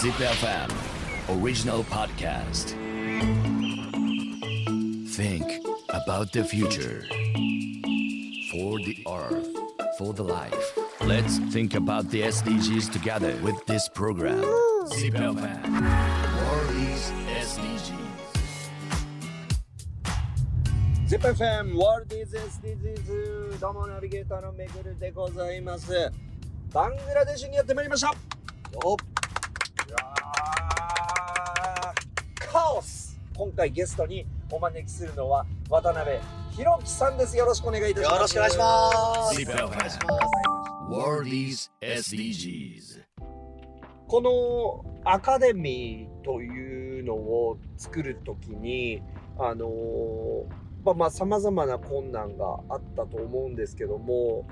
Zip FM original podcast. Think about the future. For the earth, for the life. Let's think about the SDGs together with this program. Zip FM. World is SDGs. Zip FM, World is SDGs. どうもナビゲーターのめぐるでございます。バングラデシュにやってまいりました。今回ゲストにお招きするのは渡辺弘樹さんですよろしくお願いいたしますよろしくお願いします。Zip お願いします。World is SDGs. このアカデミーというのを作るときにあのーまあまあさまざまな困難があったと思うんですけども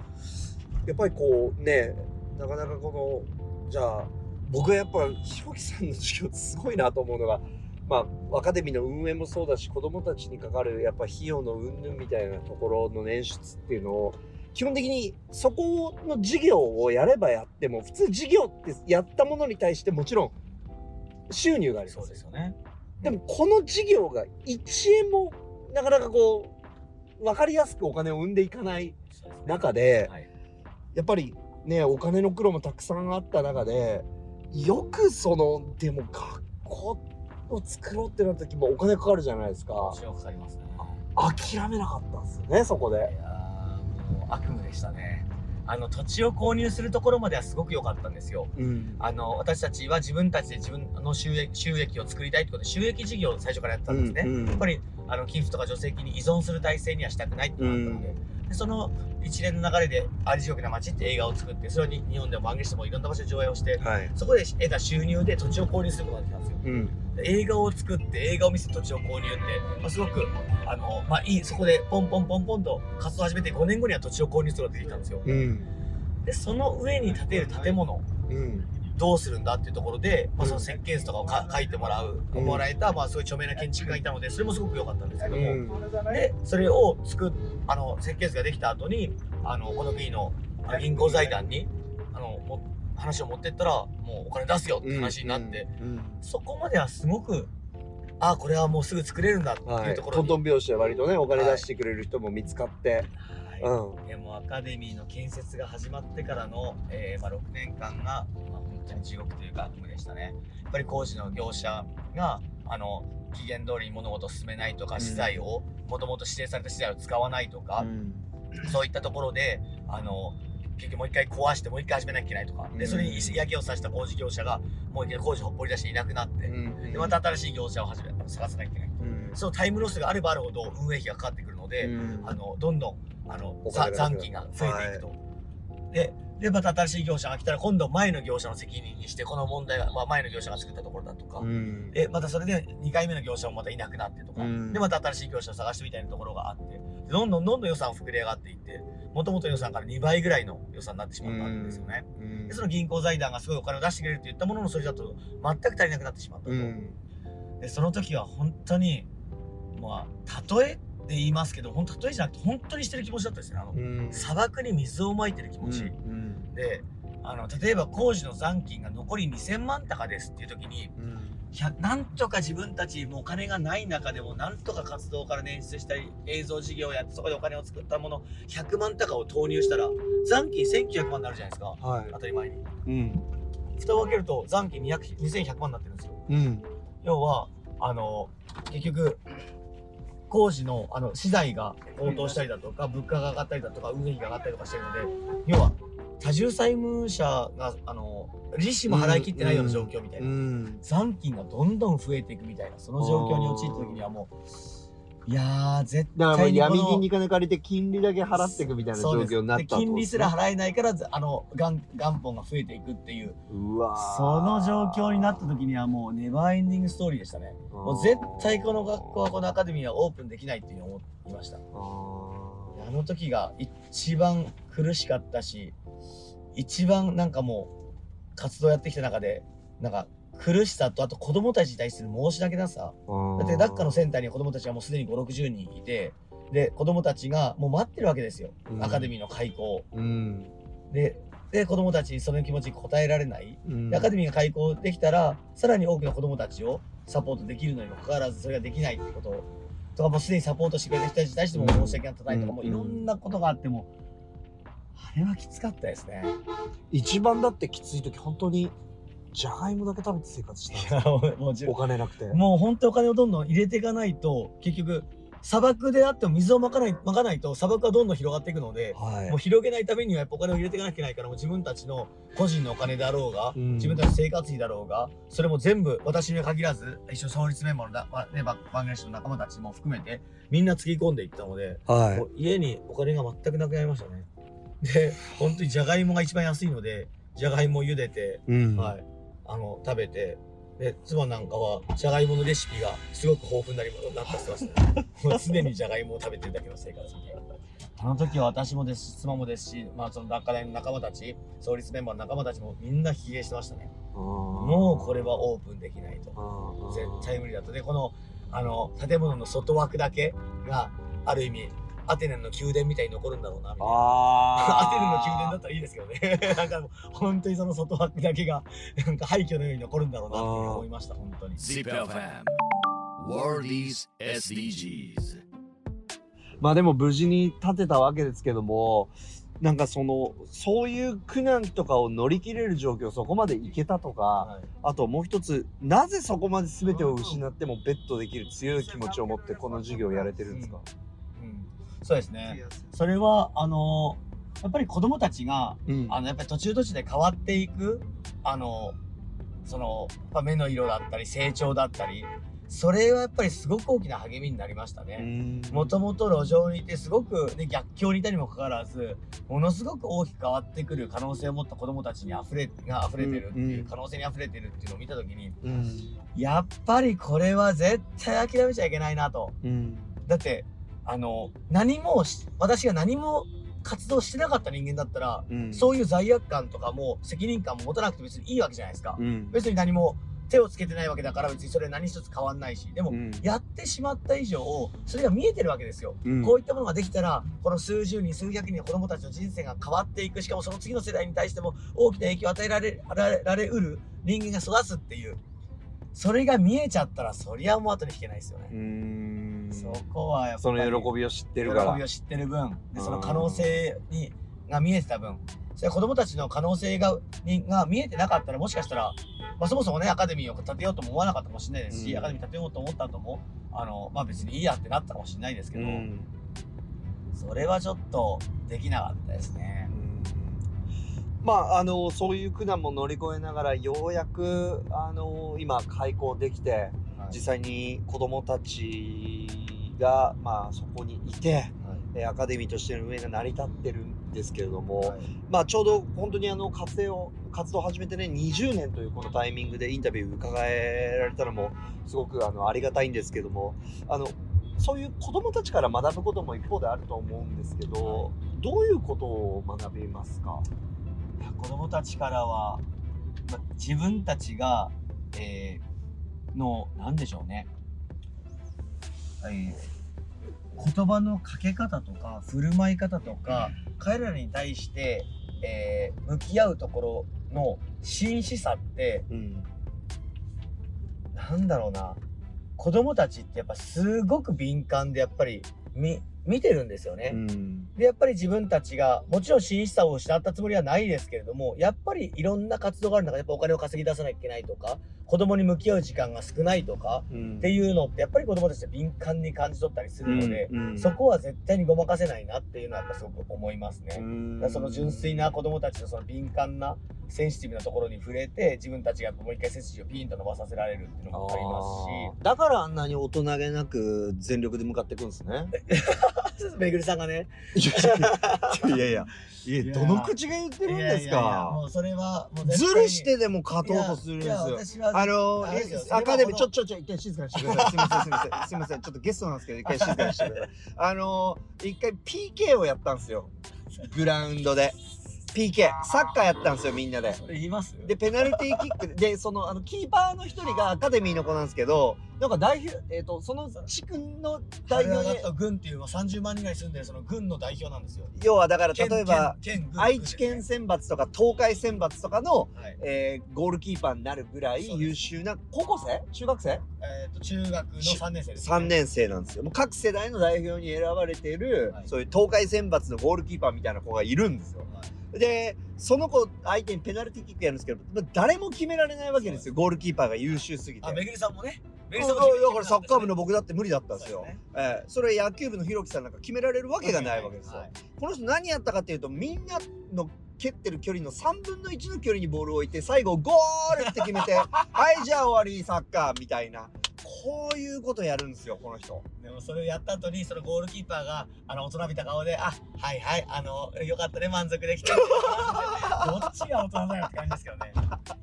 やっぱりこうねなかなかこのじゃあ僕はやっぱひろきさんの授業すごいなと思うのがまあアカデミーの運営もそうだし子どもたちにかかるやっぱ費用の云々みたいなところの捻出っていうのを基本的にそこの授業をやればやっても普通授業ってやったものに対してもちろん収入がありますそうですよね。でもこの授業が1円もなかなかこう分かりやすくお金を生んでいかない中ではい。やっぱりねお金の苦労もたくさんあった中でよくそのでも学校を作ろうってなった時もお金かかるじゃないですかもちろんかかりますね。諦めなかったんですよねそこでいやーもう悪夢でしたね。あの土地を購入するところまではすごく良かったんですよ。うんあの私たちは自分たちで自分の収益収益を作りたいってことで収益事業を最初からやってたんですね。うんやっぱりあの寄付とか助成金に依存する体制にはしたくないっていうのがあったので,、でその一連の流れで「アリ地獄な街」って映画を作ってそれをに日本でも番組してもいろんな場所で上映をしてはいそこで得た収入で土地を購入することができたんですよ。うん映画を作って映画を見せて土地を購入って、まあ、すごくあの、まあ、いいそこでポンポンポンポンと活動を始めて5年後には土地を購入することができたんですよ。うん。でその上に建てる建物うん。どうするんだっていうところで、まあ、その設計図とかをか書いてもらう、うん。もらえた、まあ、そういう著名な建築家がいたのでそれもすごく良かったんですけども、うん。でそれを作っあの設計図ができた後にあのこの国の銀行財団に話を持ってったらもうお金出すよって話になって、うんそこまではすごくあこれはもうすぐ作れるんだってはい。いうところに、トントン拍子で割とねお金出してくれる人も見つかって、はい。うん。でもアカデミーの建設が始まってからの、えーまあ、6年間が、まあ、本当に地獄というか悪夢でしたね。やっぱり工事の業者があの期限通りに物事を進めないとか、うん。資材をもともと指定された資材を使わないとか、うん。そういったところであの結局もう一回壊してもう一回始めなきゃいけないとか、うん。でそれに嫌気をさした工事業者がもう一回工事ほっぽり出していなくなって、うん。でまた新しい業者を始め探さなきゃいけない。うん。そのタイムロスがあればあるほど運営費がかかってくるので、うん。あのどんどんあの残金が増えていくと。ででまた新しい業者が来たら今度前の業者の責任にしてこの問題は、まあ、前の業者が作ったところだとか、うん。でまたそれで2回目の業者もまたいなくなってとか、うん。でまた新しい業者を探してみたいなところがあってどんどんどんどん予算を膨れ上がっていってもともと予算から2倍ぐらいの予算になってしまったんですよね。うん。でその銀行財団がすごいお金を出してくれるって言ったもののそれだと全く足りなくなってしまったと。うん。でその時は本当にまあ例えって言いますけど本当例えじゃなくて本当にしてる気持ちだったですね。あの、うん。砂漠に水をまいてる気持ち、うん。であの例えば工事の残金が残り2000万高ですっていう時にうん。100なんとか自分たちもお金がない中でもなんとか活動から捻出したり映像事業をやってそこでお金を作ったもの100万高を投入したら残金1900万になるじゃないですか。はい。当たり前に。うん。蓋を開けると残金200 2100万になってるんですよ。うん。要はあの結局工事のあの資材が高騰したりだとか物価が上がったりだとか運営費が上がったりとかしてるので要は多重債務者があの利子も払い切ってないような状況みたいな、うん残金がどんどん増えていくみたいなその状況に陥った時にはもういやー絶対に闇金に金借りて金利だけ払っていくみたいな状そうです況になったで金利すら払払えないからあの元元本が増えていくっていう。うわー。その状況になった時にはもうネバーエンディングストーリーでしたね。もう絶対この学校はこのアカデミーはオープンできないっていうふうに思いました。ああの時が一番苦しかったし一番なんかもう活動やってきた中でなんか苦しさとあと子供たちに対する申し訳なさ。ー。だってダッカのセンターに子供たちがもうすでに560人いてで子供たちがもう待ってるわけですよ、うん。アカデミーの開校うん。でで子供たちにその気持ちに応えられない、うん。でアカデミーが開校できたらさらに多くの子供たちをサポートできるのにもかかわらずそれができないってこととかもうすでにサポートしてくれた人たちに対しても申し訳ないとかもういろんなことがあってもあれはきつかったですね。一番だってきつい時本当にじゃがいもだけ食べて生活したんですいよお金なくて。もう本当にお金をどんどん入れていかないと結局砂漠であっても水をまかないまかないと砂漠はどんどん広がっていくので、はい。もう広げないためにはやっぱお金を入れていかなきゃいけないからもう自分たちの個人のお金だろうが、うん。自分たちの生活費だろうがそれも全部私には限らず一緒創立メンバーのだ、まあね、ば番組の仲間たちも含めてみんなつぎ込んでいったので、はもう家にお金が全くなくなりましたね。で本当にじゃがいもが一番安いのでじゃがいもを茹でてうん。はい、あの食べてで妻なんかはじゃがいものレシピがすごく豊富になりなったってましたね。もう常にじゃがいもを食べてるだけの生活みたいなあの時は私もですし妻もですし、まあ、その学科大の仲間たち創立メンバーの仲間たちもみんな疲弊してましたね。ももうこれはオープンできないと。は絶対無理だと。でこのあの建物の外枠だけがある意味アテネの宮殿みたいに残るんだろうなみたいな。アテネのあ宮殿だったらいいですけどね。なんかもう本当にその外枠だけがなんか廃墟のように残るんだろうなって思いました、本当に。ZipFM Worldies SDGs まあでも無事に建てたわけですけどもなんかそのそういう苦難とかを乗り切れる状況そこまでいけたとかはい。あともう一つなぜそこまで全てを失ってもベットできる強い気持ちを持ってこの授業をやれてるんですか、うん、そうですね。それはあのやっぱり子供たちがうんあのやっぱり途中途中で変わっていくあのそのやっぱ目の色だったり成長だったりそれはやっぱりすごく大きな励みになりましたね。もともと路上にいてすごく、ね、逆境にいたにもかかわらずものすごく大きく変わってくる可能性を持った子供たちに溢れが溢れてるっていう、うん可能性に溢れてるっていうのを見た時にうんやっぱりこれは絶対諦めちゃいけないなと。うんだってあの何もし私が何も活動してなかった人間だったら、うんそういう罪悪感とかも責任感も持たなくて別にいいわけじゃないですか。うん別に何も手をつけてないわけだから別にそれ何一つ変わんないしでも、うんやってしまった以上それが見えてるわけですよ。うんこういったものができたらこの数十人数百人の子供たちの人生が変わっていくしかもその次の世代に対しても大きな影響を与えられられられうる人間が育つっていうそれが見えちゃったらそりゃもう後に引けないですよね。うん。そこはやっぱりその喜びを知ってるから。喜びを知ってる分でその可能性にが見えてた分。それは子供たちの可能性がにが見えてなかったらもしかしたら、まあ、そもそもねアカデミーを建てようとも思わなかったかもしれないですし、うん。アカデミー建てようと思った後もあのまあ別にいいやってなったかもしれないですけど、うん。それはちょっとできなかったですね。まああのそういう苦難も乗り越えながらようやくあの今開校できて実際に子どもたちが、まあ、そこにいてえーアカデミーとしての運営が成り立ってるんですけれども、はい。まあ、ちょうど本当にあの活動を活動を始めてね20年というこのタイミングでインタビュー伺えられたのもすごくあのありがたいんですけどもあのそういう子どもたちから学ぶことも一方であると思うんですけど、どういうことを学びますか、子供たちからは、まあ自分たちが、えーのなんでしょうね、えー言葉のかけ方とか振る舞い方とか彼らに対して、えー向き合うところの真摯さってうん。なんだろうな。子供たちってやっぱすごく敏感でやっぱり見見てるんですよね。うんでやっぱり自分たちがもちろん真摯さを失ったつもりはないですけれどもやっぱりいろんな活動がある中でやっぱお金を稼ぎ出さなきゃいけないとか子供に向き合う時間が少ないとかうんっていうのってやっぱり子供たちって敏感に感じ取ったりするので、うんそこは絶対にごまかせないなっていうのはやっぱすごく思いますね。うんだその純粋な子供たちのその敏感なセンシティブなところに触れて自分たちがもう一回背筋をピンと伸ばさせられるっていうのもありますしだからあんなに大人げなく全力で向かっていくんですね。めぐりさんがねいやいや、いやどの口が言ってるんですか？もうそれはもう絶ずるしてでも勝とうとするんですよ。あのあれですよアカデミー、ちょ、そちょ、ちょ、一回静かにしてください。すみません、すみません、すみません、ちょっとゲストなんですけど、一回静かにしてください。あの一回 PK をやったんですよ。グラウンドで。PK サッカーやったんですよみんなで。それ言います？でペナルティーキックで。そのあのキーパーの一人がアカデミーの子なんですけどなんか代表えっ、とその地区の代代表表でだと軍っていうのは30万人ぐらい住んでるその軍の代表なんですよ。要はだから県例えば愛知県選抜とか東海選抜とかの、はい。えーゴールキーパーになるぐらい優秀な高校生？中学生？えっと中学の3年生ですね ?3 年生なんですよ。もう各世代の代表に選ばれている、はい。そういう東海選抜のゴールキーパーみたいな子がいるんですよでその子相手にペナルティーキックやるんですけどまあ誰も決められないわけですよ。ゴールキーパーが優秀すぎて。あめぐりさんもね。めぐだりさんもからサッカー部の僕だって無理だったんですよ。そええそれ野球部のひろきさんなんか決められるわけがないわけですよ。はいこの人何やったかっていうとみんなの蹴ってる距離の3分の1の距離にボールを置いて最後ゴールって決めて はいじゃあ終わりサッカーみたいなこういうことやるんですよこの人。でもそれをやった後にそのゴールキーパーがあの大人びた顔で「あはいはいあのよかったね満足できて」どっちが大人だよって感じですけどね。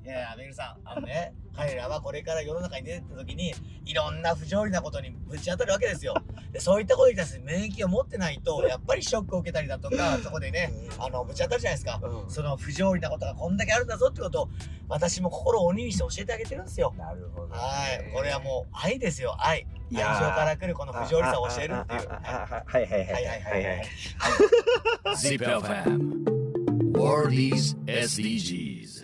いやいやめぐりさんあのね彼らはこれから世の中に出てった時にいろんな不条理なことにぶち当たるわけですよでそういったことに対して免疫を持ってないとやっぱりショックを受けたりだとかそこでね、あのぶち当たるじゃないですか、うん、その不条理なことがこんだけあるんだぞってことを私も心を鬼にして教えてあげてるんですよ。なるほど、はい。これはもう愛ですよ。愛。愛情から来るこの不条理さを教えるっていう。はいはいはい。はいはいはい ZIPFM はい。はいはいはいはいはい